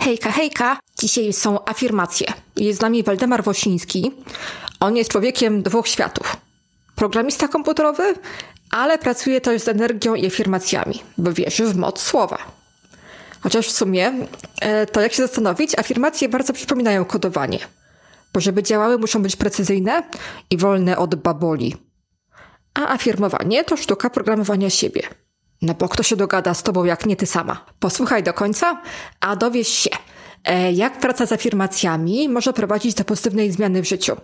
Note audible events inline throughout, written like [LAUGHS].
Hejka, hejka. Dzisiaj są afirmacje. Jest z nami Waldemar Wosiński. On jest człowiekiem dwóch światów. Programista komputerowy, ale pracuje też z energią i afirmacjami, bo wierzy w moc słowa. Chociaż w sumie, e, to jak się zastanowić, afirmacje bardzo przypominają kodowanie. Bo żeby działały, muszą być precyzyjne i wolne od baboli. A afirmowanie to sztuka programowania siebie. No bo kto się dogada z tobą, jak nie ty sama? Posłuchaj do końca, a dowiesz się, e, jak praca z afirmacjami może prowadzić do pozytywnej zmiany w życiu.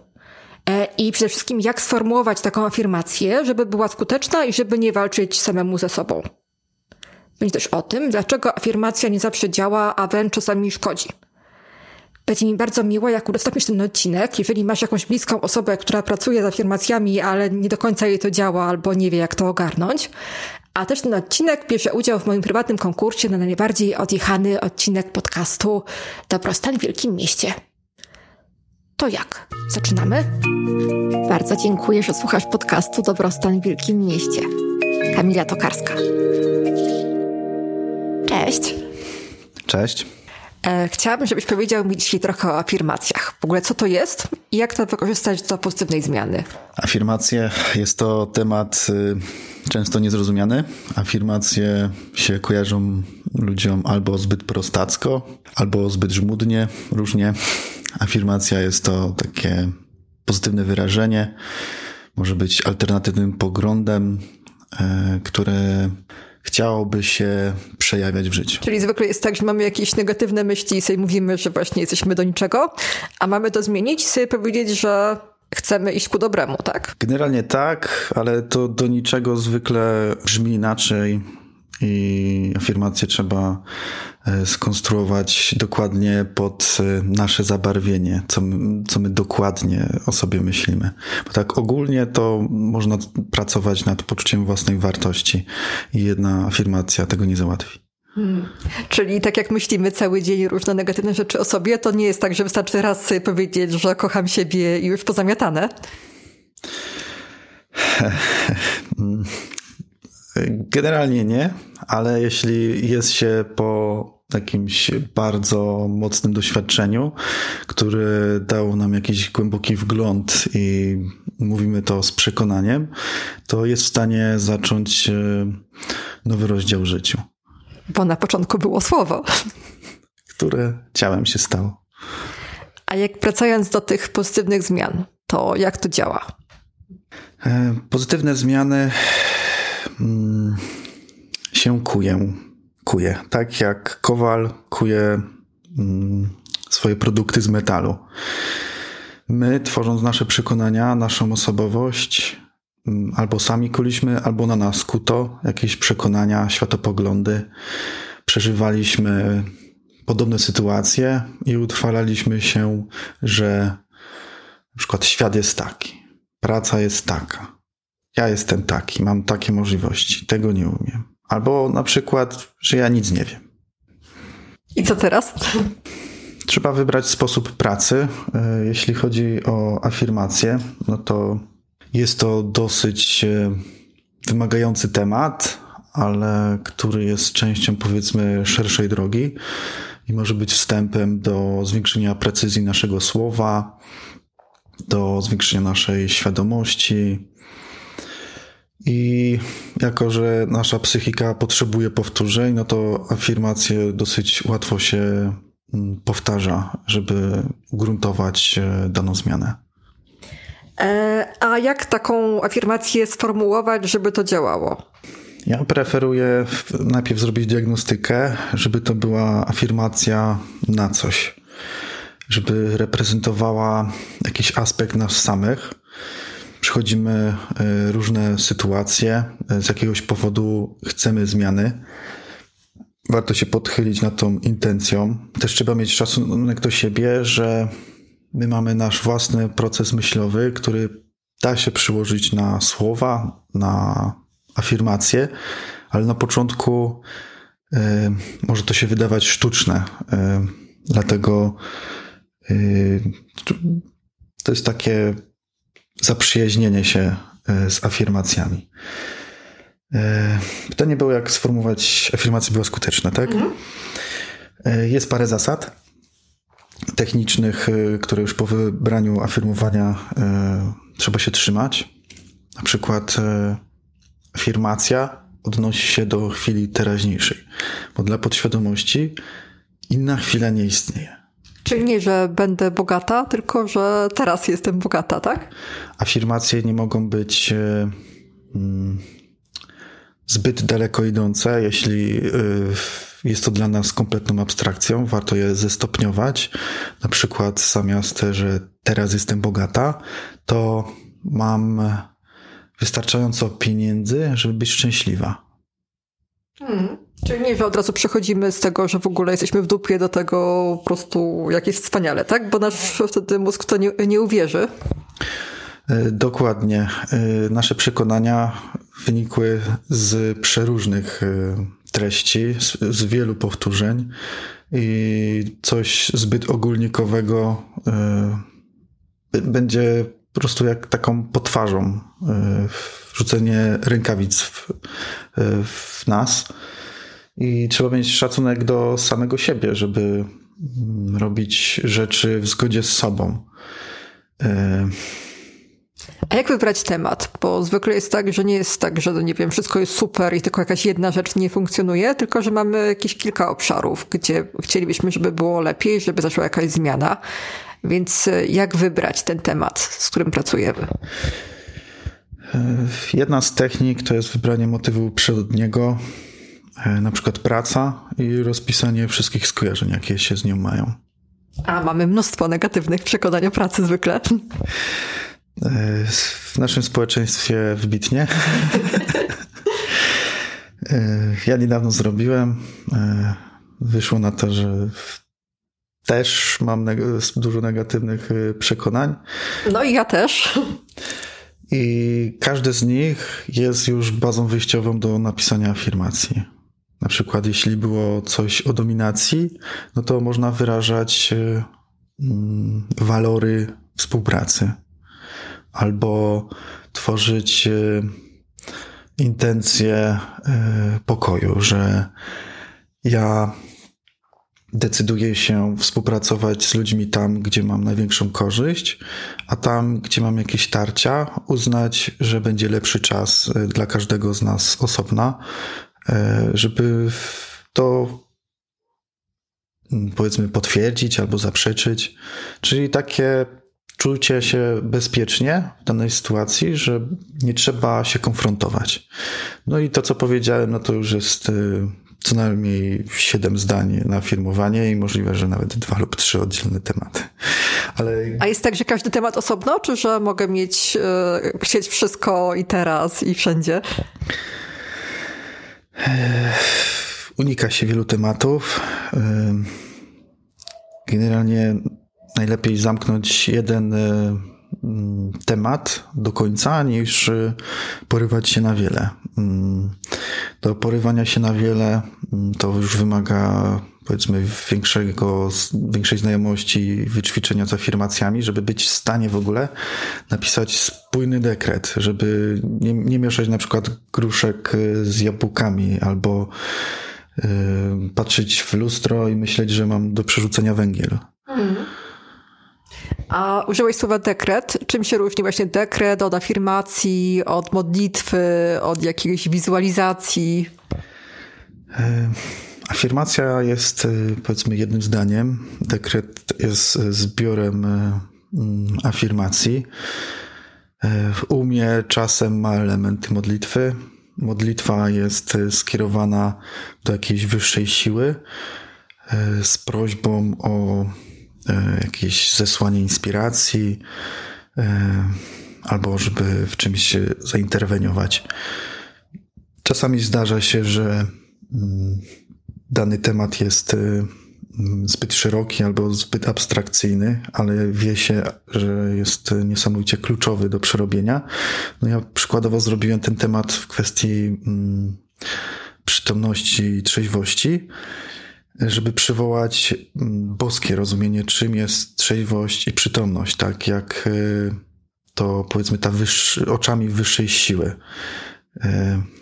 E, I przede wszystkim, jak sformułować taką afirmację, żeby była skuteczna i żeby nie walczyć samemu ze sobą. Będzie też o tym, dlaczego afirmacja nie zawsze działa, a wręcz czasami szkodzi. Będzie mi bardzo miło, jak udostępnisz ten odcinek, jeżeli masz jakąś bliską osobę, która pracuje z afirmacjami, ale nie do końca jej to działa albo nie wie, jak to ogarnąć. A też ten odcinek bierze udział w moim prywatnym konkursie na najbardziej odjechany odcinek podcastu Dobrostan w Wielkim Mieście. To jak? Zaczynamy? Bardzo dziękuję, że słuchasz podcastu Dobrostan w Wielkim Mieście. Kamila Tokarska. Cześć. Cześć. E, chciałabym, żebyś powiedział mi dzisiaj trochę o afirmacjach. W ogóle co to jest i jak to wykorzystać do pozytywnej zmiany? Afirmacje jest to temat y, często niezrozumiany. Afirmacje się kojarzą ludziom albo zbyt prostacko, albo zbyt żmudnie, różnie. Afirmacja jest to takie pozytywne wyrażenie, może być alternatywnym poglądem, y, które chciałoby się przejawiać w życiu. Czyli zwykle jest tak, że mamy jakieś negatywne myśli i sobie mówimy, że właśnie jesteśmy do niczego, a mamy to zmienić i sobie powiedzieć, że chcemy iść ku dobremu, tak? Generalnie tak, ale to do niczego zwykle brzmi inaczej i afirmację trzeba skonstruować dokładnie pod e, nasze zabarwienie, co my, co my dokładnie o sobie myślimy. Bo tak ogólnie to można pracować nad poczuciem własnej wartości i jedna afirmacja tego nie załatwi. Hmm. Czyli tak jak myślimy cały dzień różne negatywne rzeczy o sobie, to nie jest tak, że wystarczy raz powiedzieć, że kocham siebie i już pozamiatane? [LAUGHS] Generalnie nie, ale jeśli jest się po jakimś bardzo mocnym doświadczeniu, który dał nam jakiś głęboki wgląd i mówimy to z przekonaniem, to jest w stanie zacząć e, nowy rozdział w życiu. Bo na początku było słowo. Które ciałem się stało. A jak wracając do tych pozytywnych zmian, to jak to działa? E, pozytywne zmiany Mm, się kuję. Kuje. Tak jak kowal kuje mm, swoje produkty z metalu. My, tworząc nasze przekonania, naszą osobowość, mm, albo sami kuliśmy, albo na nas kuto jakieś przekonania, światopoglądy. Przeżywaliśmy podobne sytuacje i utrwalaliśmy się, że na przykład świat jest taki, praca jest taka, ja jestem taki, mam takie możliwości, tego nie umiem. Albo na przykład, że ja nic nie wiem. I co teraz? Trzeba wybrać sposób pracy. E, jeśli chodzi o afirmację, no to jest to dosyć e, wymagający temat, ale który jest częścią powiedzmy szerszej drogi i może być wstępem do zwiększenia precyzji naszego słowa, do zwiększenia naszej świadomości, i jako, że nasza psychika potrzebuje powtórzeń, no to afirmację dosyć łatwo się mm, powtarza, żeby ugruntować e, daną zmianę. E, a jak taką afirmację sformułować, żeby to działało? Ja preferuję najpierw zrobić diagnostykę, żeby to była afirmacja na coś, żeby reprezentowała jakiś aspekt nas samych przechodzimy e, różne sytuacje, e, z jakiegoś powodu chcemy zmiany. Warto się podchylić nad tą intencją. Też trzeba mieć szacunek do siebie, że my mamy nasz własny proces myślowy, który da się przyłożyć na słowa, na afirmacje, ale na początku y, może to się wydawać sztuczne. Y, dlatego y, to jest takie zaprzyjaźnienie się e, z afirmacjami. Pytanie było, jak sformułować afirmacje była skuteczna, tak? Mhm. Jest parę zasad technicznych, które już po wybraniu afirmowania trzeba się trzymać. Na przykład afirmacja odnosi się do chwili teraźniejszej, bo dla podświadomości inna chwila nie istnieje. Czyli nie, że będę bogata, tylko że teraz jestem bogata, tak? Afirmacje nie mogą być e, mm, zbyt daleko idące, jeśli e, jest to dla nas kompletną abstrakcją. Warto je zestopniować. Na przykład zamiast, że teraz jestem bogata, to mam wystarczająco pieniędzy, żeby być szczęśliwa. Hmm. Czyli nie, że od razu przechodzimy z tego, że w ogóle jesteśmy w dupie do tego po prostu, jak jest wspaniale, tak? Bo nasz wtedy mózg to nie, nie uwierzy. E, dokładnie. E, nasze przekonania wynikły z przeróżnych e, treści, z, z wielu powtórzeń i coś zbyt ogólnikowego będzie po prostu jak taką potwarzą wrzucenie rękawic w, w nas. I trzeba mieć szacunek do samego siebie, żeby mm, robić rzeczy w zgodzie z sobą. E, A jak wybrać temat? Bo zwykle jest tak, że nie jest tak, że nie wiem, wszystko jest super i tylko jakaś jedna rzecz nie funkcjonuje, tylko że mamy jakieś kilka obszarów, gdzie chcielibyśmy, żeby było lepiej, żeby zaszła jakaś zmiana. Więc e, jak wybrać ten temat, z którym pracujemy? E, jedna z technik to jest wybranie motywu przyrodniego, E, na przykład praca i rozpisanie wszystkich skojarzeń, jakie się z nią mają. A mamy mnóstwo negatywnych przekonań o pracy zwykle. E, w naszym społeczeństwie wybitnie. [LAUGHS] E, ja niedawno zrobiłem. Wyszło na to, że też mam dużo negatywnych przekonań. No i ja też. I każdy z nich jest już bazą wyjściową do napisania afirmacji. Na przykład, jeśli było coś o dominacji, no to można wyrażać e, mm, walory współpracy albo tworzyć e, intencje e, pokoju, że ja decyduję się współpracować z ludźmi tam, gdzie mam największą korzyść, a tam, gdzie mam jakieś tarcia, uznać, że będzie lepszy czas dla każdego z nas osobna, żeby to mm, powiedzmy potwierdzić albo zaprzeczyć. Czyli takie czucie się bezpiecznie w danej sytuacji, że nie trzeba się konfrontować. No i to, co powiedziałem, no to już jest y, co najmniej siedem zdań na firmowanie i możliwe, że nawet dwa lub trzy oddzielne tematy. Ale... A jest tak, że każdy temat osobno, czy że mogę mieć, yy, chcieć wszystko i teraz i wszędzie? Unika się wielu tematów. Generalnie najlepiej zamknąć jeden temat do końca, niż porywać się na wiele. Do porywania się na wiele to już wymaga powiedzmy większego, większej znajomości, wyćwiczenia z afirmacjami, żeby być w stanie w ogóle napisać spójny dekret, żeby nie, nie mieszać na przykład gruszek z jabłkami albo y, patrzeć w lustro i myśleć, że mam do przerzucenia węgiel. Hmm. A użyłeś słowa dekret. Czym się różni właśnie dekret od afirmacji, od modlitwy, od jakiejś wizualizacji? Y Afirmacja jest y, powiedzmy jednym zdaniem. Dekret jest y, zbiorem y, mm, afirmacji. U mnie czasem ma elementy modlitwy. Modlitwa jest skierowana do jakiejś wyższej siły z prośbą o jakieś zesłanie inspiracji albo żeby w czymś zainterweniować. Czasami zdarza się, że mm, dany temat jest y, zbyt szeroki albo zbyt abstrakcyjny, ale wie się, że jest niesamowicie kluczowy do przerobienia. No ja przykładowo zrobiłem ten temat w kwestii mm, przytomności i trzeźwości, żeby przywołać mm, boskie rozumienie, czym jest trzeźwość i przytomność, tak jak y, to powiedzmy ta wyższy, oczami wyższej siły. Y,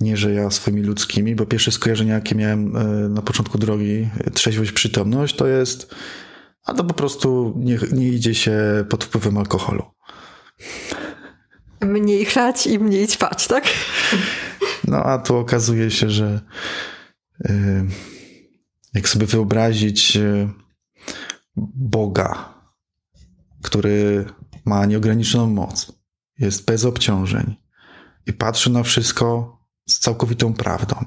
nie że ja swoimi ludzkimi, bo pierwsze skojarzenie, jakie miałem e, na początku drogi, trzeźwość, przytomność, to jest, a to po prostu nie, nie idzie się pod wpływem alkoholu. Mniej chrać i mniej ćpać, tak? No a tu okazuje się, że e, jak sobie wyobrazić e, Boga, który ma nieograniczoną moc, jest bez obciążeń i patrzy na wszystko z całkowitą prawdą,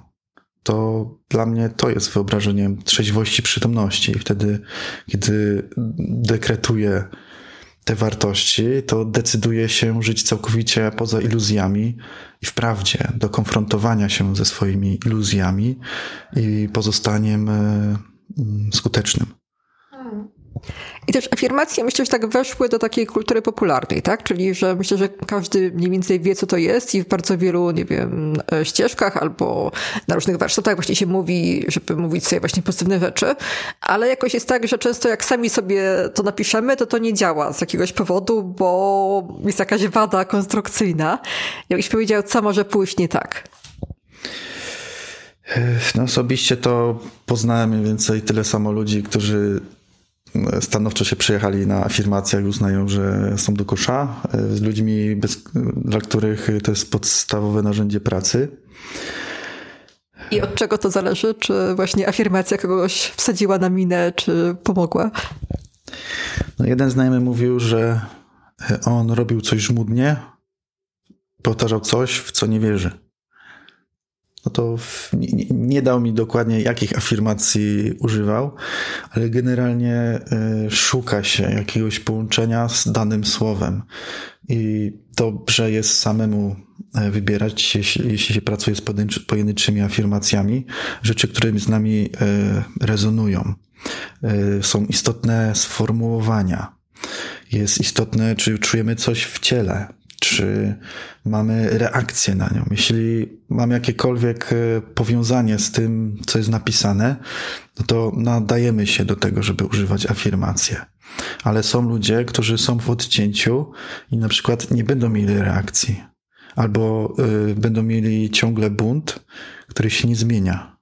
to dla mnie to jest wyobrażeniem trzeźwości przytomności. I wtedy, kiedy dekretuję te wartości, to decyduje się żyć całkowicie poza iluzjami i w prawdzie, do konfrontowania się ze swoimi iluzjami i pozostaniem e, skutecznym. I też afirmacje myślę, że tak weszły do takiej kultury popularnej, tak? Czyli, że myślę, że każdy mniej więcej wie, co to jest i w bardzo wielu, nie wiem, e, ścieżkach albo na różnych warsztatach właśnie się mówi, żeby mówić sobie właśnie pozytywne rzeczy, ale jakoś jest tak, że często jak sami sobie to napiszemy, to to nie działa z jakiegoś powodu, bo jest jakaś wada konstrukcyjna. Jakbyś powiedział, co może pójść nie tak? No osobiście to poznałem mniej więcej tyle samo ludzi, którzy stanowczo się przejechali na afirmacjach i uznają, że są do kosza, e, z ludźmi, bez, dla których to jest podstawowe narzędzie pracy. I od czego to zależy? Czy właśnie afirmacja kogoś wsadziła na minę, czy pomogła? No jeden znajomy mówił, że on robił coś żmudnie, powtarzał coś, w co nie wierzy no to nie, nie, dał mi dokładnie, jakich afirmacji używał, ale generalnie e, szuka się jakiegoś połączenia z danym słowem. I dobrze jest samemu e, wybierać, jeśli, jeśli się pracuje z pojedynczymi afirmacjami, rzeczy, które z nami e, rezonują. Są istotne sformułowania. Jest istotne, czy czujemy coś w ciele, czy mamy reakcję na nią. Jeśli mam jakiekolwiek e, powiązanie z tym, co jest napisane, no to nadajemy się do tego, żeby używać afirmacji. Ale są ludzie, którzy są w odcięciu i na przykład nie będą mieli reakcji, albo y, będą mieli ciągle bunt, który się nie zmienia.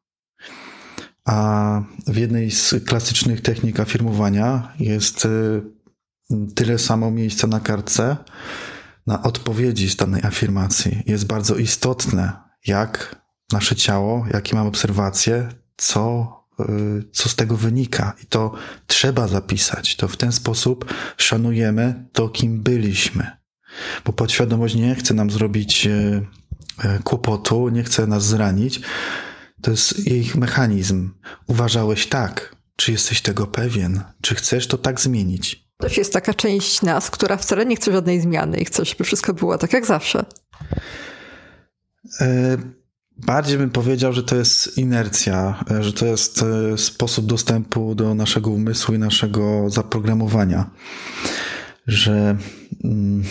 A w jednej z klasycznych technik afirmowania jest y, tyle samo miejsca na kartce, na odpowiedzi z danej afirmacji jest bardzo istotne, jak nasze ciało, jakie mam obserwacje, co, y, co z tego wynika. I to trzeba zapisać. To w ten sposób szanujemy to, kim byliśmy. Bo podświadomość nie chce nam zrobić y, y, kłopotu, nie chce nas zranić. To jest jej mechanizm. Uważałeś tak. Czy jesteś tego pewien? Czy chcesz to tak zmienić? Też jest taka część nas, która wcale nie chce żadnej zmiany i chce, żeby wszystko było tak jak zawsze. E, bardziej bym powiedział, że to jest inercja, e, że to jest e, sposób dostępu do naszego umysłu i naszego zaprogramowania. Że mm,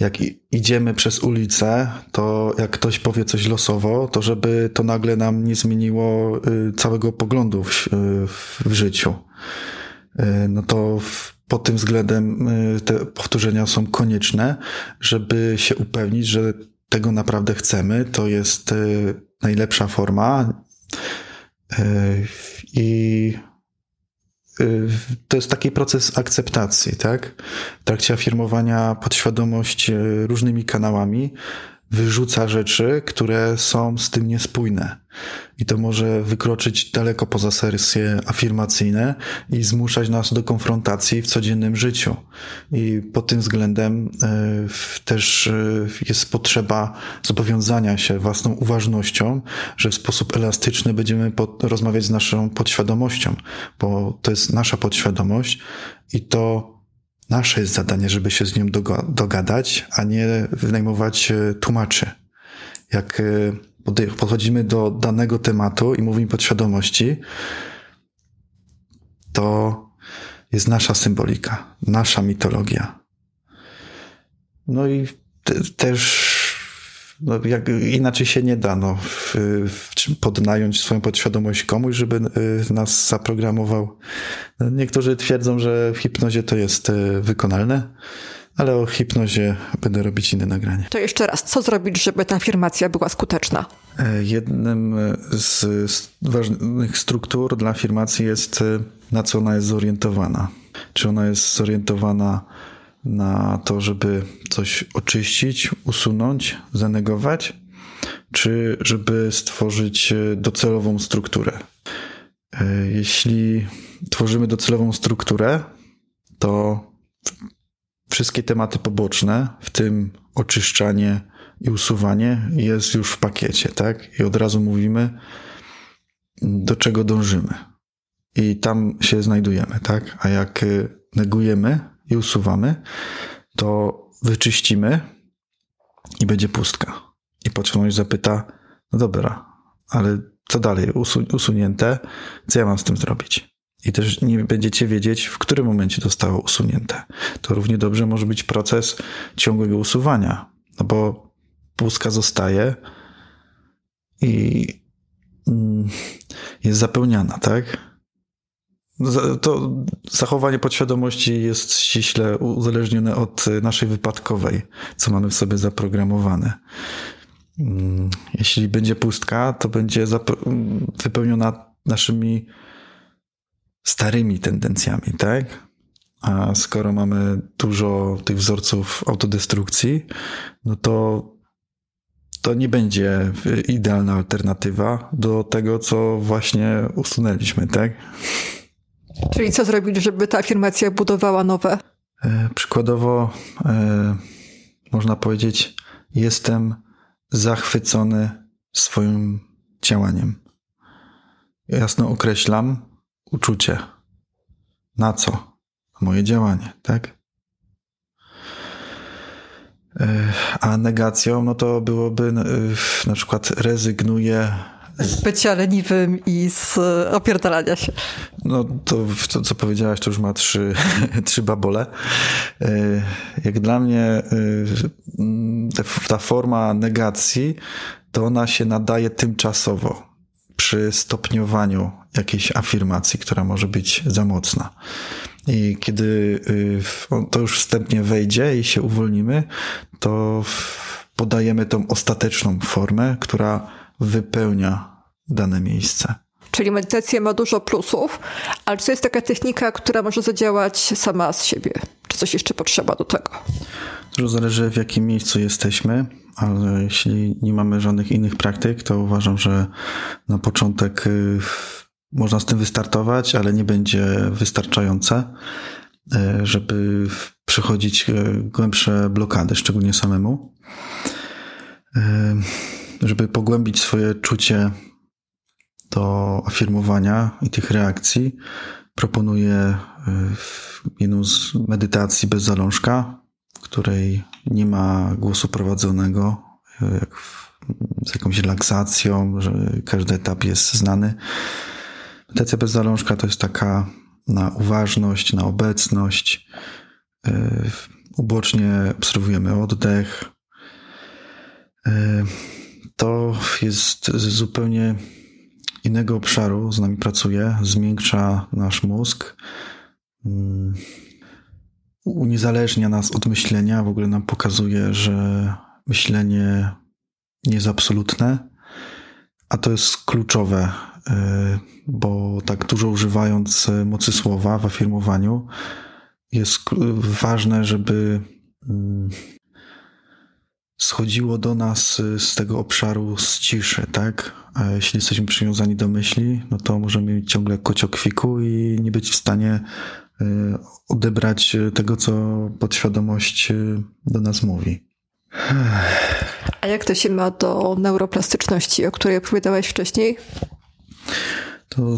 jak idziemy przez ulicę, to jak ktoś powie coś losowo, to żeby to nagle nam nie zmieniło y, całego poglądu w, w życiu. E, no to pod tym względem e, te powtórzenia są konieczne, żeby się upewnić, że tego naprawdę chcemy. To jest e, najlepsza forma. I to jest taki proces akceptacji, tak? W trakcie afirmowania podświadomość różnymi kanałami wyrzuca rzeczy, które są z tym niespójne. I to może wykroczyć daleko poza sesje afirmacyjne i zmuszać nas do konfrontacji w codziennym życiu. I pod tym względem y, też y, jest potrzeba zobowiązania się własną uważnością, że w sposób elastyczny będziemy rozmawiać z naszą podświadomością, bo to jest nasza podświadomość i to Nasze jest zadanie, żeby się z nią dogadać, a nie wynajmować e, tłumaczy. Jak e, podchodzimy do danego tematu i mówimy podświadomości, to jest nasza symbolika, nasza mitologia. No i te, też no, jak, inaczej się nie da, no, w, w, podnająć swoją podświadomość komuś, żeby y, nas zaprogramował. Niektórzy twierdzą, że w hipnozie to jest y, wykonalne. Ale o hipnozie będę robić inne nagranie. To jeszcze raz, co zrobić, żeby ta afirmacja była skuteczna? E, jednym z ważnych struktur dla afirmacji jest, e, na co ona jest zorientowana. Czy ona jest zorientowana na to, żeby coś oczyścić, usunąć, zanegować, czy żeby stworzyć e, docelową strukturę. Jeśli tworzymy docelową strukturę, to wszystkie tematy poboczne, w tym oczyszczanie i usuwanie, jest już w pakiecie, tak? I od razu mówimy, do czego dążymy. I tam się znajdujemy, tak? A jak y, negujemy i usuwamy, to wyczyścimy i będzie pustka. I podświadomość zapyta, no dobra, ale co dalej? usunięte, co ja mam z tym zrobić? i też nie będziecie wiedzieć, w którym momencie zostało usunięte. To równie dobrze może być proces ciągłego usuwania, no bo pustka zostaje i mm, jest zapełniana, tak? To zachowanie podświadomości jest ściśle uzależnione od naszej wypadkowej, co mamy w sobie zaprogramowane. Mm, jeśli będzie pustka, to będzie wypełniona naszymi starymi tendencjami, tak? A skoro mamy dużo tych wzorców autodestrukcji, no to to nie będzie idealna alternatywa do tego, co właśnie usunęliśmy, tak? Czyli co zrobić, żeby ta afirmacja budowała nowe? E, przykładowo e, można powiedzieć, jestem zachwycony swoim działaniem. Jasno określam, uczucie. Na co? Moje działanie, tak? E, a negacją, no to byłoby na przykład rezygnuję z bycia leniwym i z opierdalania się. No to, to co powiedziałaś, to już ma trzy, [LAUGHS] trzy babole. E, jak dla mnie ta forma negacji, to ona się nadaje tymczasowo przy stopniowaniu jakiejś afirmacji, która może być za mocna. I kiedy y, to już wstępnie wejdzie i się uwolnimy, to podajemy tą ostateczną formę, która wypełnia dane miejsce. Czyli medytacja ma dużo plusów, ale czy to jest taka technika, która może zadziałać sama z siebie? Czy coś jeszcze potrzeba do tego? To zależy w jakim miejscu jesteśmy ale jeśli nie mamy żadnych innych praktyk, to uważam, że na początek y, można z tym wystartować, ale nie będzie wystarczające, y, żeby przechodzić y, głębsze blokady, szczególnie samemu. Żeby pogłębić swoje czucie do afirmowania i tych reakcji, proponuję jedną z medytacji bez zalążka, w której nie ma głosu prowadzonego, jak z jakąś relaksacją, że każdy etap jest znany. Medytacja bez zalążka to jest taka na uważność, na obecność. E, ubocznie obserwujemy oddech. E, to jest zupełnie innego obszaru, z nami pracuje, zmiękcza nasz mózg mm, uniezależnia nas od myślenia, w ogóle nam pokazuje, że myślenie nie jest absolutne, a to jest kluczowe, e, bo tak dużo używając mocy słowa w afirmowaniu, jest ważne, żeby mm, schodziło do nas z tego obszaru z ciszy, tak? A jeśli jesteśmy przywiązani do myśli, no to możemy mieć ciągle kociokwiku i nie być w stanie Y, odebrać tego, co podświadomość y, do nas mówi. A jak to się ma do neuroplastyczności, o której opowiadałeś wcześniej? To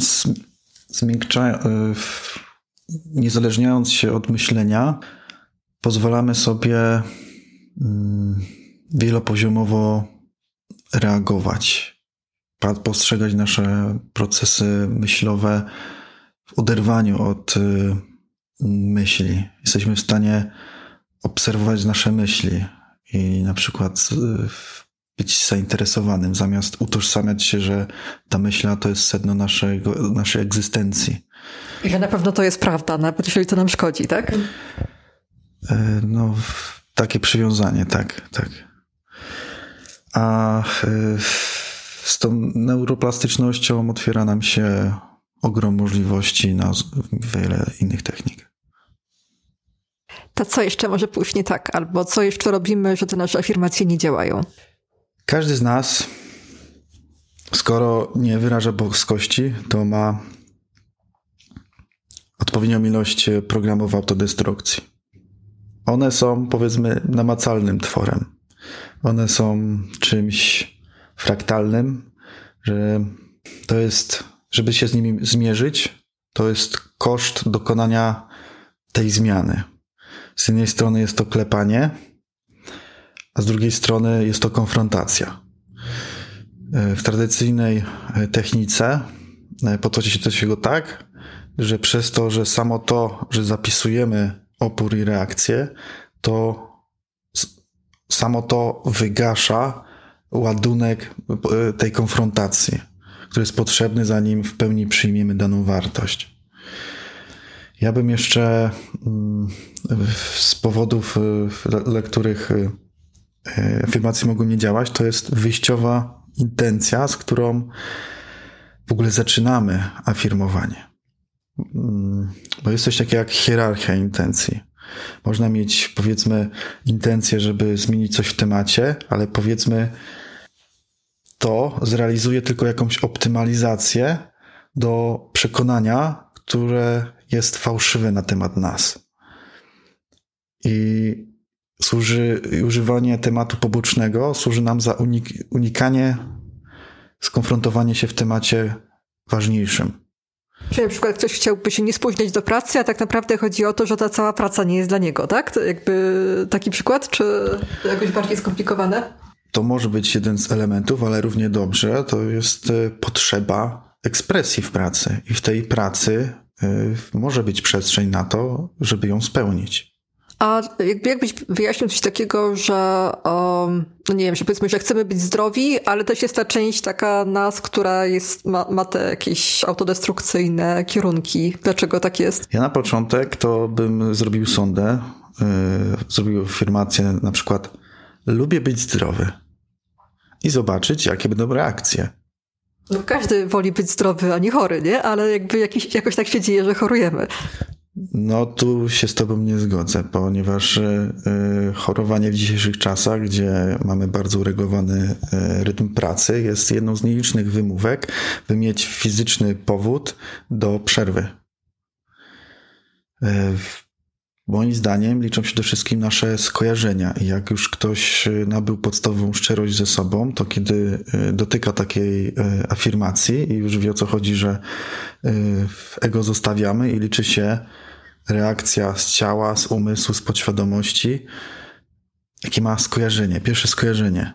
zmiękcza, y, niezależniając się od myślenia, pozwalamy sobie mm, wielopoziomowo reagować, postrzegać nasze procesy myślowe w oderwaniu od y, myśli. Jesteśmy w stanie obserwować nasze myśli i na przykład y, być zainteresowanym, zamiast utożsamiać się, że ta myśla to jest sedno naszego, naszej egzystencji. I że na pewno to jest prawda, nawet jeżeli to nam szkodzi, tak? E, no, takie przywiązanie, tak, tak. A z tą neuroplastycznością otwiera nam się ogrom możliwości na wiele innych technik. To co jeszcze może pójść nie tak? Albo co jeszcze robimy, że te nasze afirmacje nie działają? Każdy z nas, skoro nie wyraża boskości, to ma odpowiednią ilość programów autodestrukcji. One są, powiedzmy, namacalnym tworem. One są czymś fraktalnym, że to jest, żeby się z nimi zmierzyć, to jest koszt dokonania tej zmiany. Z jednej strony jest to klepanie, a z drugiej strony jest to konfrontacja. W tradycyjnej technice podchodzi się do tego tak, że przez to, że samo to, że zapisujemy opór i reakcję, to samo to wygasza ładunek e, tej konfrontacji, który jest potrzebny, zanim w pełni przyjmiemy daną wartość. Ja bym jeszcze mm, z powodów, e, dla których e, afirmacje mogą nie działać, to jest wyjściowa intencja, z którą w ogóle zaczynamy afirmowanie. Mm, bo jest coś takiego jak hierarchia intencji. Można mieć, powiedzmy, intencję, żeby zmienić coś w temacie, ale powiedzmy, to zrealizuje tylko jakąś optymalizację do przekonania, które jest fałszywe na temat nas. I służy, używanie tematu pobocznego służy nam za unik, unikanie skonfrontowanie się w temacie ważniejszym. Czyli na przykład ktoś chciałby się nie spóźniać do pracy, a tak naprawdę chodzi o to, że ta cała praca nie jest dla niego, tak? To jakby taki przykład, czy jakoś bardziej skomplikowane? To może być jeden z elementów, ale równie dobrze to jest e, potrzeba ekspresji w pracy. I w tej pracy e, może być przestrzeń na to, żeby ją spełnić. A jakby, jakbyś wyjaśnił coś takiego, że um, no nie wiem, że powiedzmy, że chcemy być zdrowi, ale też jest ta część taka nas, która jest, ma, ma te jakieś autodestrukcyjne kierunki. Dlaczego tak jest? Ja na początek to bym zrobił sondę, yy, zrobił afirmację na przykład lubię być zdrowy i zobaczyć, jakie będą reakcje. No każdy woli być zdrowy, a nie chory, nie? Ale jakby jakiś, jakoś tak się dzieje, że chorujemy. No tu się z tobą nie zgodzę, ponieważ y, chorowanie w dzisiejszych czasach, gdzie mamy bardzo uregulowany y, rytm pracy, jest jedną z nielicznych wymówek, by mieć fizyczny powód do przerwy. Y, moim zdaniem liczą się przede wszystkim nasze skojarzenia jak już ktoś nabył podstawową szczerość ze sobą, to kiedy dotyka takiej afirmacji i już wie o co chodzi, że ego zostawiamy i liczy się reakcja z ciała, z umysłu, z podświadomości, jakie ma skojarzenie, pierwsze skojarzenie.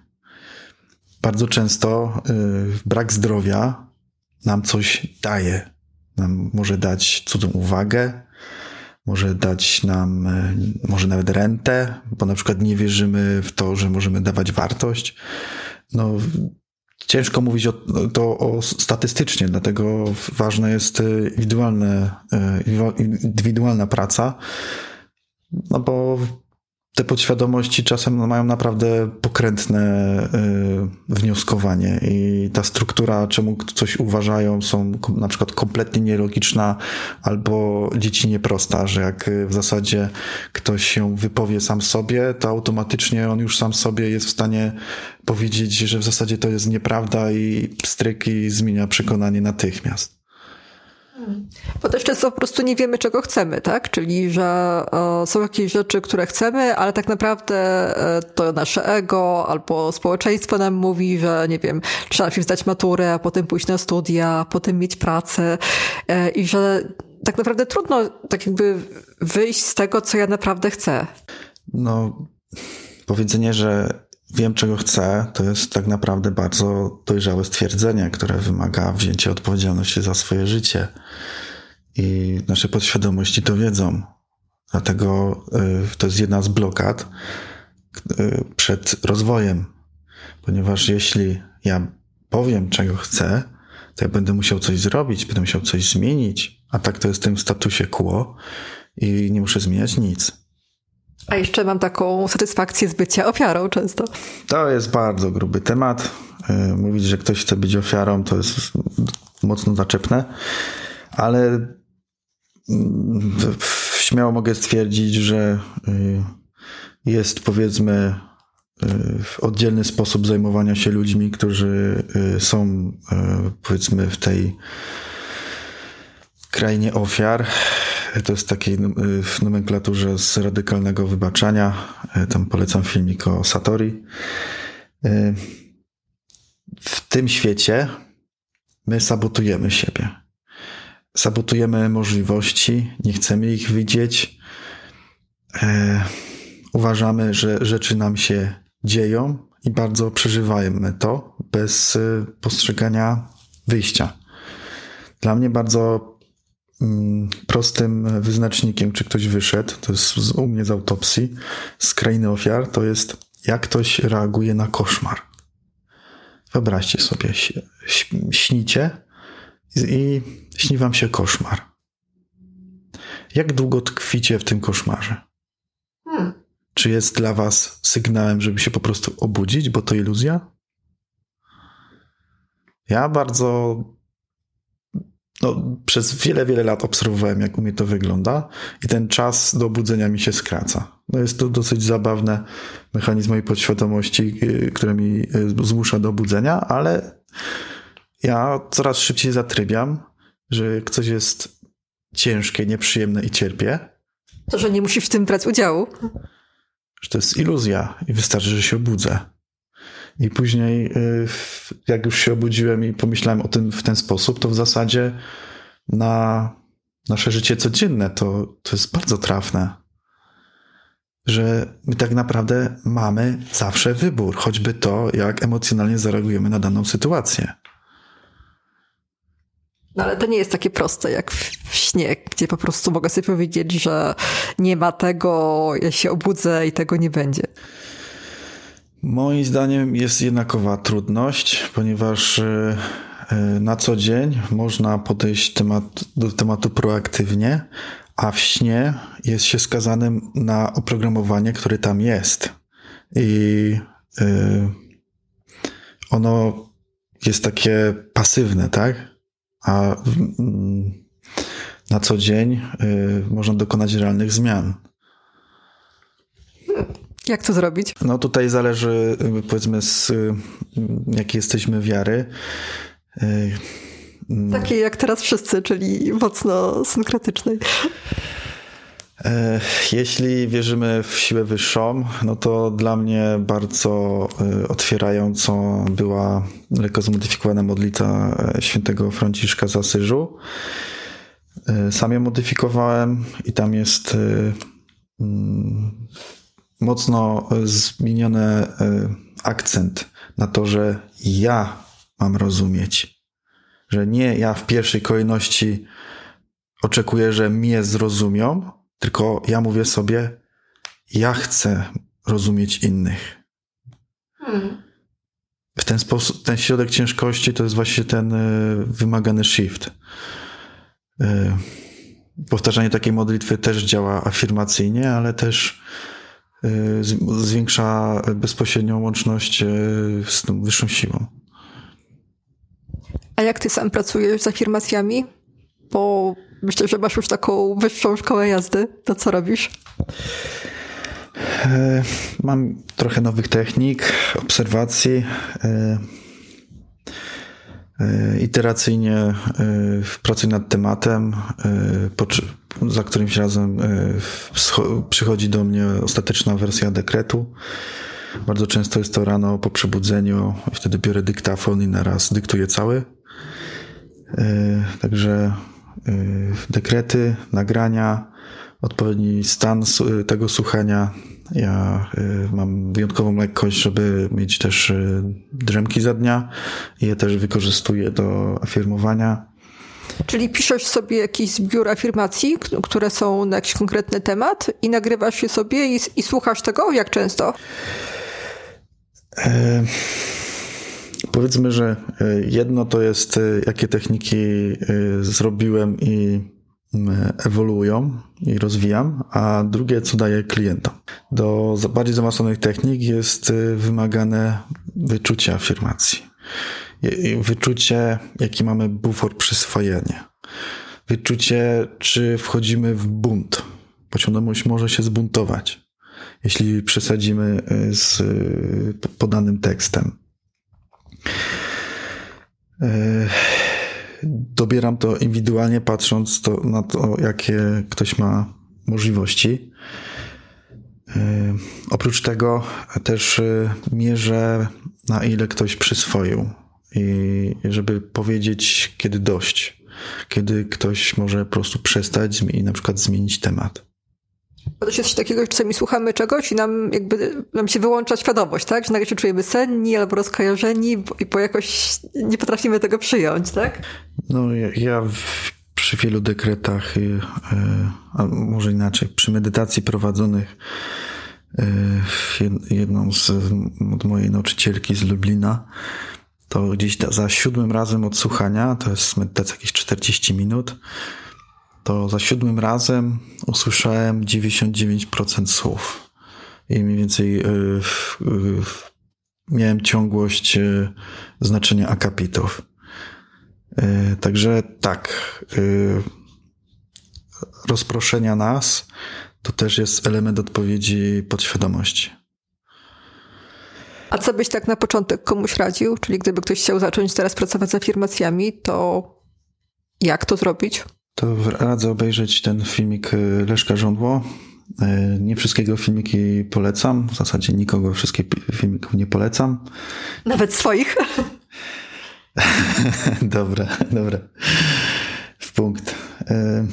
Bardzo często yy, brak zdrowia nam coś daje. Nam może dać cudzą uwagę, może dać nam, yy, może nawet rentę, bo na przykład nie wierzymy w to, że możemy dawać wartość. No, Ciężko mówić o, to o statystycznie, dlatego ważna jest e, indywidualne, e, indywidualna praca, no bo te podświadomości czasem mają naprawdę pokrętne y, wnioskowanie i ta struktura, czemu coś uważają, są na przykład kompletnie nielogiczna albo dziecinnie prosta, że jak w zasadzie ktoś się wypowie sam sobie, to automatycznie on już sam sobie jest w stanie powiedzieć, że w zasadzie to jest nieprawda i pstryk i zmienia przekonanie natychmiast. Bo też często po prostu nie wiemy, czego chcemy, tak? Czyli, że e, są jakieś rzeczy, które chcemy, ale tak naprawdę e, to nasze ego albo społeczeństwo nam mówi, że nie wiem, trzeba najpierw zdać maturę, a potem pójść na studia, a potem mieć pracę e, i że tak naprawdę trudno tak jakby wyjść z tego, co ja naprawdę chcę. No, powiedzenie, że wiem, czego chcę, to jest tak naprawdę bardzo dojrzałe stwierdzenie, które wymaga wzięcia odpowiedzialności za swoje życie. I nasze podświadomości to wiedzą. Dlatego y, to jest jedna z blokad y, przed rozwojem. Ponieważ jeśli ja powiem, czego chcę, to ja będę musiał coś zrobić, będę musiał coś zmienić, a tak to jest w tym statusie quo i nie muszę zmieniać nic. A jeszcze mam taką satysfakcję z bycia ofiarą często. To jest bardzo gruby temat. E, mówić, że ktoś chce być ofiarą, to jest mocno zaczepne, ale mm, śmiało mogę stwierdzić, że y, jest powiedzmy y, oddzielny sposób zajmowania się ludźmi, którzy y, są powiedzmy w tej krainie ofiar. To jest takiej w nomenklaturze z radykalnego wybaczania. Tam polecam filmik o Satori. W tym świecie my sabotujemy siebie. Sabotujemy możliwości, nie chcemy ich widzieć. Uważamy, że rzeczy nam się dzieją i bardzo przeżywamy to bez postrzegania wyjścia. Dla mnie bardzo prostym wyznacznikiem, czy ktoś wyszedł, to jest u mnie z autopsji, z krainy ofiar, to jest jak ktoś reaguje na koszmar. Wyobraźcie sobie, śnicie i śni wam się koszmar. Jak długo tkwicie w tym koszmarze? Hmm. Czy jest dla was sygnałem, żeby się po prostu obudzić, bo to iluzja? Ja bardzo no, przez wiele, wiele lat obserwowałem, jak u mnie to wygląda, i ten czas do obudzenia mi się skraca. No jest to dosyć zabawne mechanizm mojej podświadomości, y, które mi y, zmusza do obudzenia, ale ja coraz szybciej zatrybiam, że jak coś jest ciężkie, nieprzyjemne i cierpię. To, że nie musisz w tym brać udziału. Że to jest iluzja i wystarczy, że się obudzę. I później, y, jak już się obudziłem i pomyślałem o tym w ten sposób, to w zasadzie na nasze życie codzienne to, to jest bardzo trafne. Że my tak naprawdę mamy zawsze wybór, choćby to, jak emocjonalnie zareagujemy na daną sytuację. No ale to nie jest takie proste jak w śnie, gdzie po prostu mogę sobie powiedzieć, że nie ma tego, ja się obudzę i tego nie będzie. Moim zdaniem jest jednakowa trudność, ponieważ e, e, na co dzień można podejść temat, do tematu proaktywnie, a w śnie jest się skazanym na oprogramowanie, które tam jest. I e, ono jest takie pasywne, tak? A na co dzień można dokonać realnych zmian. Jak to zrobić? No tutaj zależy, powiedzmy, z jakiej jesteśmy wiary. Takiej jak teraz wszyscy, czyli mocno synkretycznej. E, jeśli wierzymy w siłę wyższą, no to dla mnie bardzo e, otwierającą była lekko zmodyfikowana modlita e, świętego Franciszka z Asyżu. Sam ją modyfikowałem i tam jest mocno e, zmieniony e, akcent na to, że ja mam rozumieć. Że nie ja w pierwszej kolejności oczekuję, że mnie zrozumią, tylko ja mówię sobie, ja chcę rozumieć innych. Hmm. W ten sposób, ten środek ciężkości to jest właśnie ten e, wymagany shift. Powtarzanie takiej modlitwy też działa afirmacyjnie, ale też zwiększa bezpośrednią łączność y, z tą wyższą siłą. A jak ty sam pracujesz z afirmacjami? Bo myślę, że masz już taką wyższą szkołę jazdy. To co robisz? E, mam trochę nowych technik, obserwacji. Iteracyjnie pracuję nad tematem za którymś razem e, przychodzi do mnie ostateczna wersja dekretu. Bardzo często jest to rano po przebudzeniu, wtedy biorę dyktafon i naraz dyktuję cały. E, także e, dekrety, nagrania, odpowiedni stan tego słuchania. Ja mam wyjątkową lekkość, żeby mieć też drzemki za dnia i je też wykorzystuję do afirmowania. Czyli piszesz sobie jakiś zbiór afirmacji, które są na jakiś konkretny temat i nagrywasz je sobie i, i słuchasz tego? Jak często? E, powiedzmy, że e, jedno to jest, e, jakie techniki e, zrobiłem i ewoluują i rozwijam, a drugie, co daję klientom. Do bardziej zaawansowanych technik jest wymagane wyczucie afirmacji. Wyczucie, jaki mamy bufor przyswojenia. Wyczucie, czy wchodzimy w bunt. Pociągność może się zbuntować, jeśli przesadzimy y, z y, podanym tekstem. Dobieram to indywidualnie, patrząc to, na to, jakie ktoś ma możliwości. Oprócz tego też mierzę, na ile ktoś przyswoił i żeby powiedzieć, kiedy dość, kiedy ktoś może po prostu przestać i na przykład zmienić temat. Bo to jest coś takiego, że czasami słuchamy czegoś i nam jakby nam się wyłącza świadomość, tak? Że nagle się czujemy senni albo rozkojarzeni i po jakoś nie potrafimy tego przyjąć, tak? No ja, ja przy wielu dekretach, y, y, a może inaczej, przy medytacji prowadzonych y, jedną z od mojej nauczycielki z Lublina, to gdzieś za siódmym razem odsłuchania, to jest medytacja jakieś 40 minut, to za siódmym razem usłyszałem 99% słów. I mniej więcej miałem ciągłość znaczenia akapitów. Także tak, rozproszenia nas to też jest element odpowiedzi podświadomości. A co byś tak na początek komuś radził? Czyli gdyby ktoś chciał zacząć teraz pracować z afirmacjami, to jak to zrobić? To radzę obejrzeć ten filmik e, Leszka Żądło. Nie wszystkiego filmiki polecam. W zasadzie nikogo wszystkich filmików nie polecam. Nawet swoich? [LAUGHS] dobra, dobra. W punkt. E,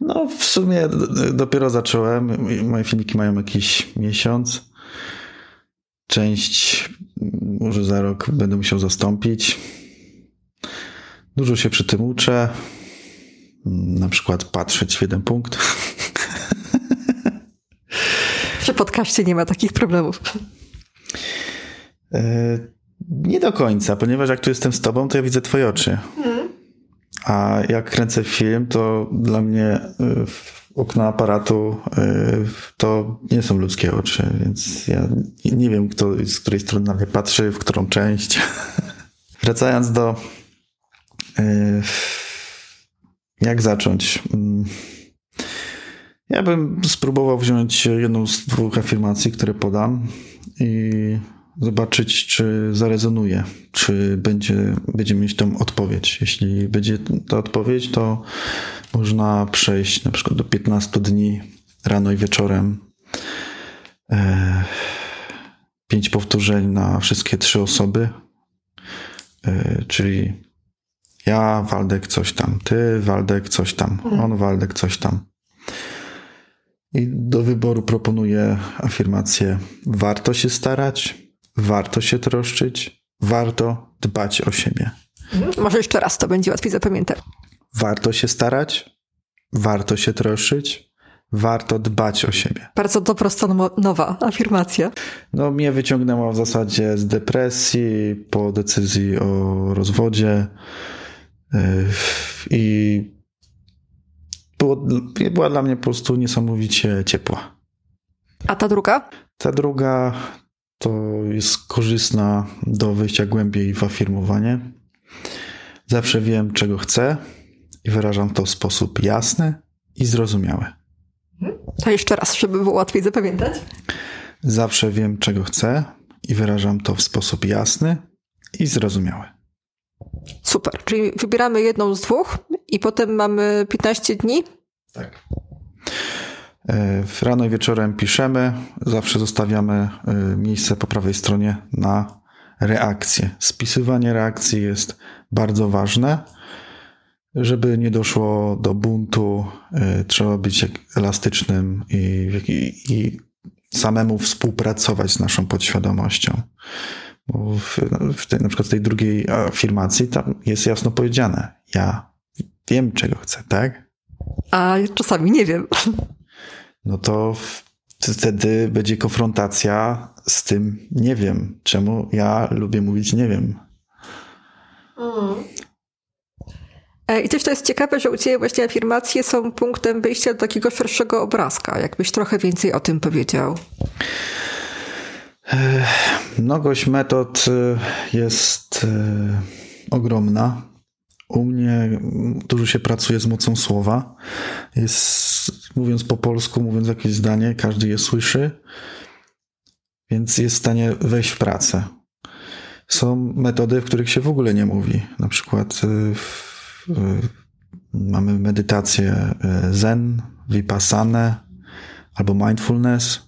no, w sumie dopiero zacząłem. Moje filmiki mają jakiś miesiąc. Część może za rok będę musiał zastąpić. Dużo się przy tym uczę. Na przykład patrzeć w jeden punkt. [LAUGHS] Przy podcaście nie ma takich problemów. E, nie do końca, ponieważ jak tu jestem z tobą, to ja widzę twoje oczy. A jak kręcę film, to dla mnie y, okna aparatu y, to nie są ludzkie oczy, więc ja nie wiem, kto z której strony na mnie patrzy, w którą część. [LAUGHS] Wracając do y, jak zacząć? Mm, ja bym spróbował wziąć jedną z dwóch afirmacji, które podam i zobaczyć, czy zarezonuje, czy będzie, będzie mieć tą odpowiedź. Jeśli będzie ta odpowiedź, to można przejść na przykład do 15 dni rano i wieczorem. E, pięć powtórzeń na wszystkie trzy osoby, e, czyli ja, Waldek, coś tam, ty, Waldek, coś tam, mhm. on, Waldek, coś tam. I do wyboru proponuję afirmację: warto się starać, warto się troszczyć, warto dbać o siebie. Mhm. Może jeszcze raz to będzie łatwiej zapamiętać. Warto się starać, warto się troszczyć, warto dbać o siebie. Bardzo dobra nowa afirmacja. No, mnie wyciągnęła w zasadzie z depresji po decyzji o rozwodzie yy, i było, była dla mnie po prostu niesamowicie ciepła. A ta druga? Ta druga to jest korzystna do wejścia głębiej w afirmowanie. Zawsze wiem, czego chcę i wyrażam to w sposób jasny i zrozumiały. To jeszcze raz, żeby było łatwiej zapamiętać. Zawsze wiem, czego chcę i wyrażam to w sposób jasny i zrozumiały. Super. Czyli wybieramy jedną z dwóch i potem mamy 15 dni? Tak. E, rano i wieczorem piszemy, zawsze zostawiamy e, miejsce po prawej stronie na reakcję. Spisywanie reakcji jest bardzo ważne. Żeby nie doszło do buntu, e, trzeba być elastycznym i, i, i samemu współpracować z naszą podświadomością. Bo w, w tej, na przykład w tej drugiej afirmacji tam jest jasno powiedziane: Ja wiem, czego chcę, tak? A czasami nie wiem no to wtedy będzie konfrontacja z tym nie wiem. Czemu ja lubię mówić nie wiem. Mm. E, I też to jest ciekawe, że u Ciebie właśnie afirmacje są punktem wyjścia do takiego szerszego obrazka. Jakbyś trochę więcej o tym powiedział. Mnogość metod jest ogromna. U mnie dużo się pracuje z mocą słowa. Jest, mówiąc po polsku, mówiąc jakieś zdanie, każdy je słyszy, więc jest w stanie wejść w pracę. Są metody, w których się w ogóle nie mówi. Na przykład y, w, y, mamy medytację y, zen, vipassane albo mindfulness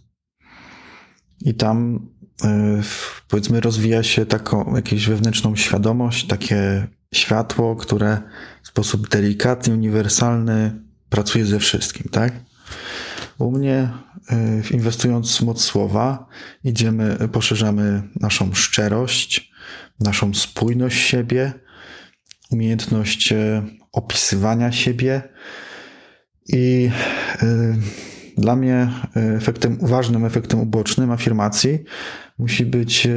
i tam powiedzmy rozwija się taką jakąś wewnętrzną świadomość, takie światło, które w sposób delikatny, uniwersalny pracuje ze wszystkim, tak? U mnie, y, inwestując w moc słowa, idziemy, poszerzamy naszą szczerość, naszą spójność siebie, umiejętność y, opisywania siebie i y, dla mnie efektem, ważnym efektem ubocznym afirmacji musi być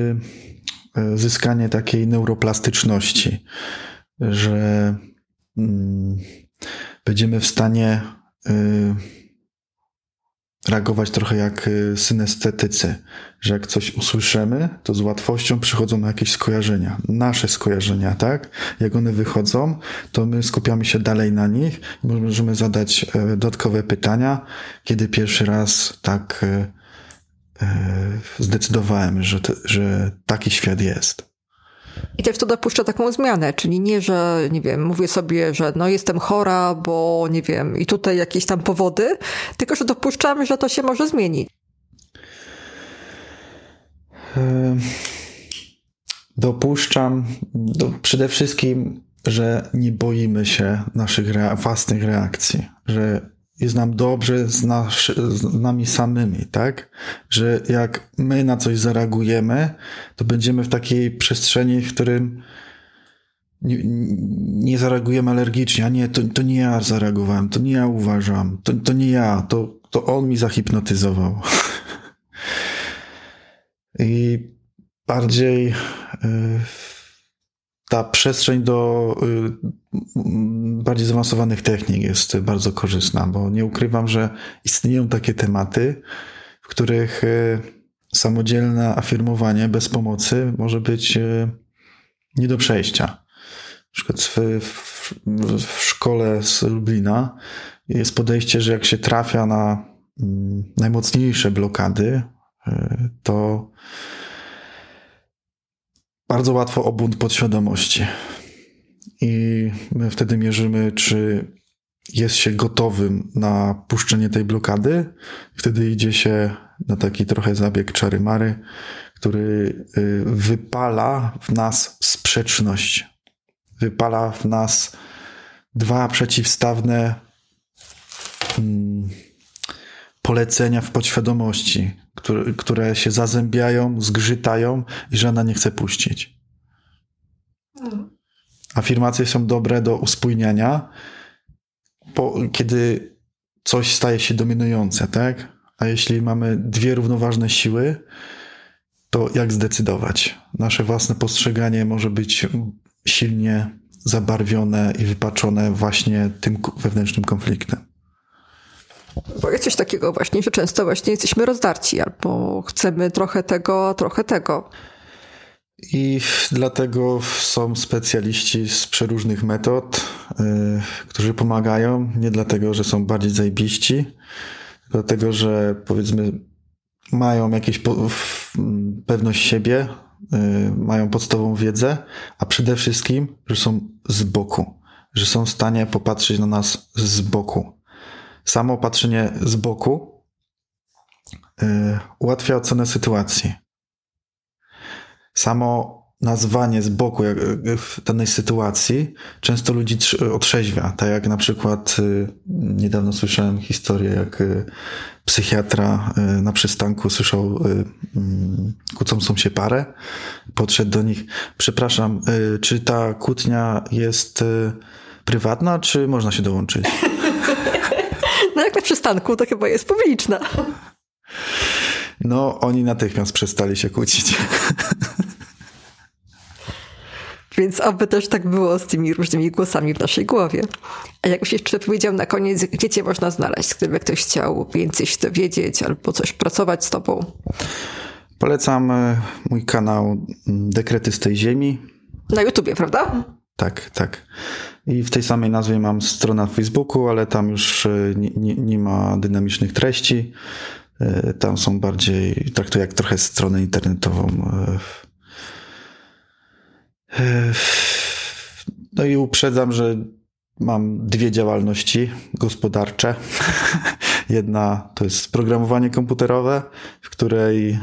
zyskanie takiej neuroplastyczności, że mm, będziemy w stanie reagować trochę jak y, synestetycy, że jak coś usłyszymy, to z łatwością przychodzą jakieś skojarzenia, nasze skojarzenia, tak? Jak one wychodzą, to my skupiamy się dalej na nich i możemy zadać e, dodatkowe pytania, kiedy pierwszy raz tak e, e, zdecydowałem, że, że taki świat jest. I też to dopuszcza taką zmianę, czyli nie, że nie wiem, mówię sobie, że no jestem chora, bo nie wiem, i tutaj jakieś tam powody, tylko że dopuszczam, że to się może zmienić. Dopuszczam do, przede wszystkim, że nie boimy się naszych rea własnych reakcji, że jest nam dobrze z, nasz, z nami samymi, tak? Że jak my na coś zareagujemy, to będziemy w takiej przestrzeni, w którym nie, nie zareagujemy alergicznie, a nie, to, to nie ja zareagowałem, to nie ja uważam, to, to nie ja, to, to on mi zahipnotyzował. [LAUGHS] I bardziej y, ta przestrzeń do y, bardziej zaawansowanych technik jest bardzo korzystna, bo nie ukrywam, że istnieją takie tematy, w których y, samodzielne afirmowanie bez pomocy może być y, nie do przejścia. Na przykład w, w, w szkole z Lublina jest podejście, że jak się trafia na mm, najmocniejsze blokady, to bardzo łatwo o bunt podświadomości. I my wtedy mierzymy, czy jest się gotowym na puszczenie tej blokady. Wtedy idzie się na taki trochę zabieg czary-mary, który y, wypala w nas sprzeczność. Wypala w nas dwa przeciwstawne mm, polecenia w podświadomości, które, które się zazębiają, zgrzytają i żadna nie chce puścić. Mhm. Afirmacje są dobre do uspójniania, po, kiedy coś staje się dominujące, tak? A jeśli mamy dwie równoważne siły, to jak zdecydować? Nasze własne postrzeganie może być silnie zabarwione i wypaczone właśnie tym wewnętrznym konfliktem. Bo jest coś takiego właśnie, że często właśnie jesteśmy rozdarci, albo chcemy trochę tego, trochę tego. I dlatego są specjaliści z przeróżnych metod, yy, którzy pomagają. Nie dlatego, że są bardziej zajebiści, dlatego, że powiedzmy mają jakieś po, pewność siebie, yy, mają podstawową wiedzę, a przede wszystkim, że są z boku, że są w stanie popatrzeć na nas z boku samo patrzenie z boku yy, ułatwia ocenę sytuacji. Samo nazwanie z boku jak, w danej sytuacji często ludzi otrzeźwia. Tak jak na przykład niedawno słyszałem historię, jak psychiatra y, na przystanku słyszał y, mm, kłócącą się parę. Podszedł do nich. Przepraszam, y, czy ta kłótnia jest prywatna, czy można się dołączyć? Jak na przystanku, to chyba jest publiczna. No, oni natychmiast przestali się kłócić. Więc oby też tak było z tymi różnymi głosami w naszej głowie. A jakbyś jeszcze powiedział na koniec, gdzie cię można znaleźć, gdyby ktoś chciał więcej się dowiedzieć albo coś pracować z tobą? Polecam e, mój kanał Dekrety z tej Ziemi. Na YouTubie, prawda? Tak, tak. I w tej samej nazwie mam stronę na Facebooku, ale tam już e, nie, nie, ma dynamicznych treści. E, tam są bardziej, traktuję jak trochę stronę internetową. No i uprzedzam, że mam dwie działalności gospodarcze. [LAUGHS] Jedna to jest programowanie komputerowe, w której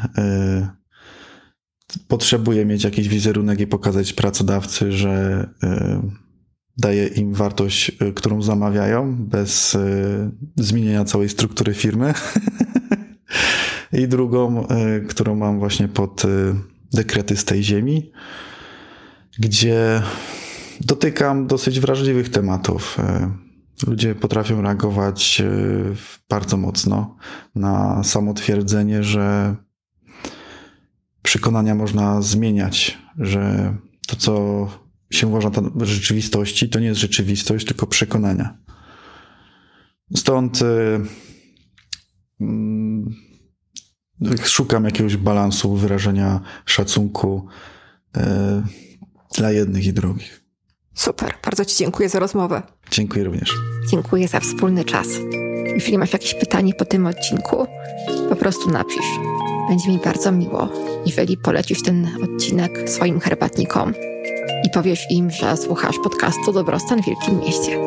y, potrzebuję mieć jakiś wizerunek i pokazać pracodawcy, że y, daję im wartość, y, którą zamawiają, bez zmienienia całej struktury firmy. [LAUGHS] I drugą, którą mam właśnie pod dekrety z tej ziemi, gdzie dotykam dosyć wrażliwych tematów. Ludzie potrafią reagować bardzo mocno na samotwierdzenie, że przekonania można zmieniać, że to, co się uważa za rzeczywistości, to nie jest rzeczywistość, tylko przekonania. Stąd e, mm, szukam jakiegoś balansu, wyrażenia szacunku dla jednych i drugich. Super, bardzo Ci dziękuję za rozmowę. Dziękuję również. Dziękuję za wspólny czas. Jeśli masz jakieś pytanie po tym odcinku, po prostu napisz. Będzie mi bardzo miło, jeżeli polecisz ten odcinek swoim herbatnikom i powiesz im, że słuchasz podcastu Dobrostan w Wielkim Mieście.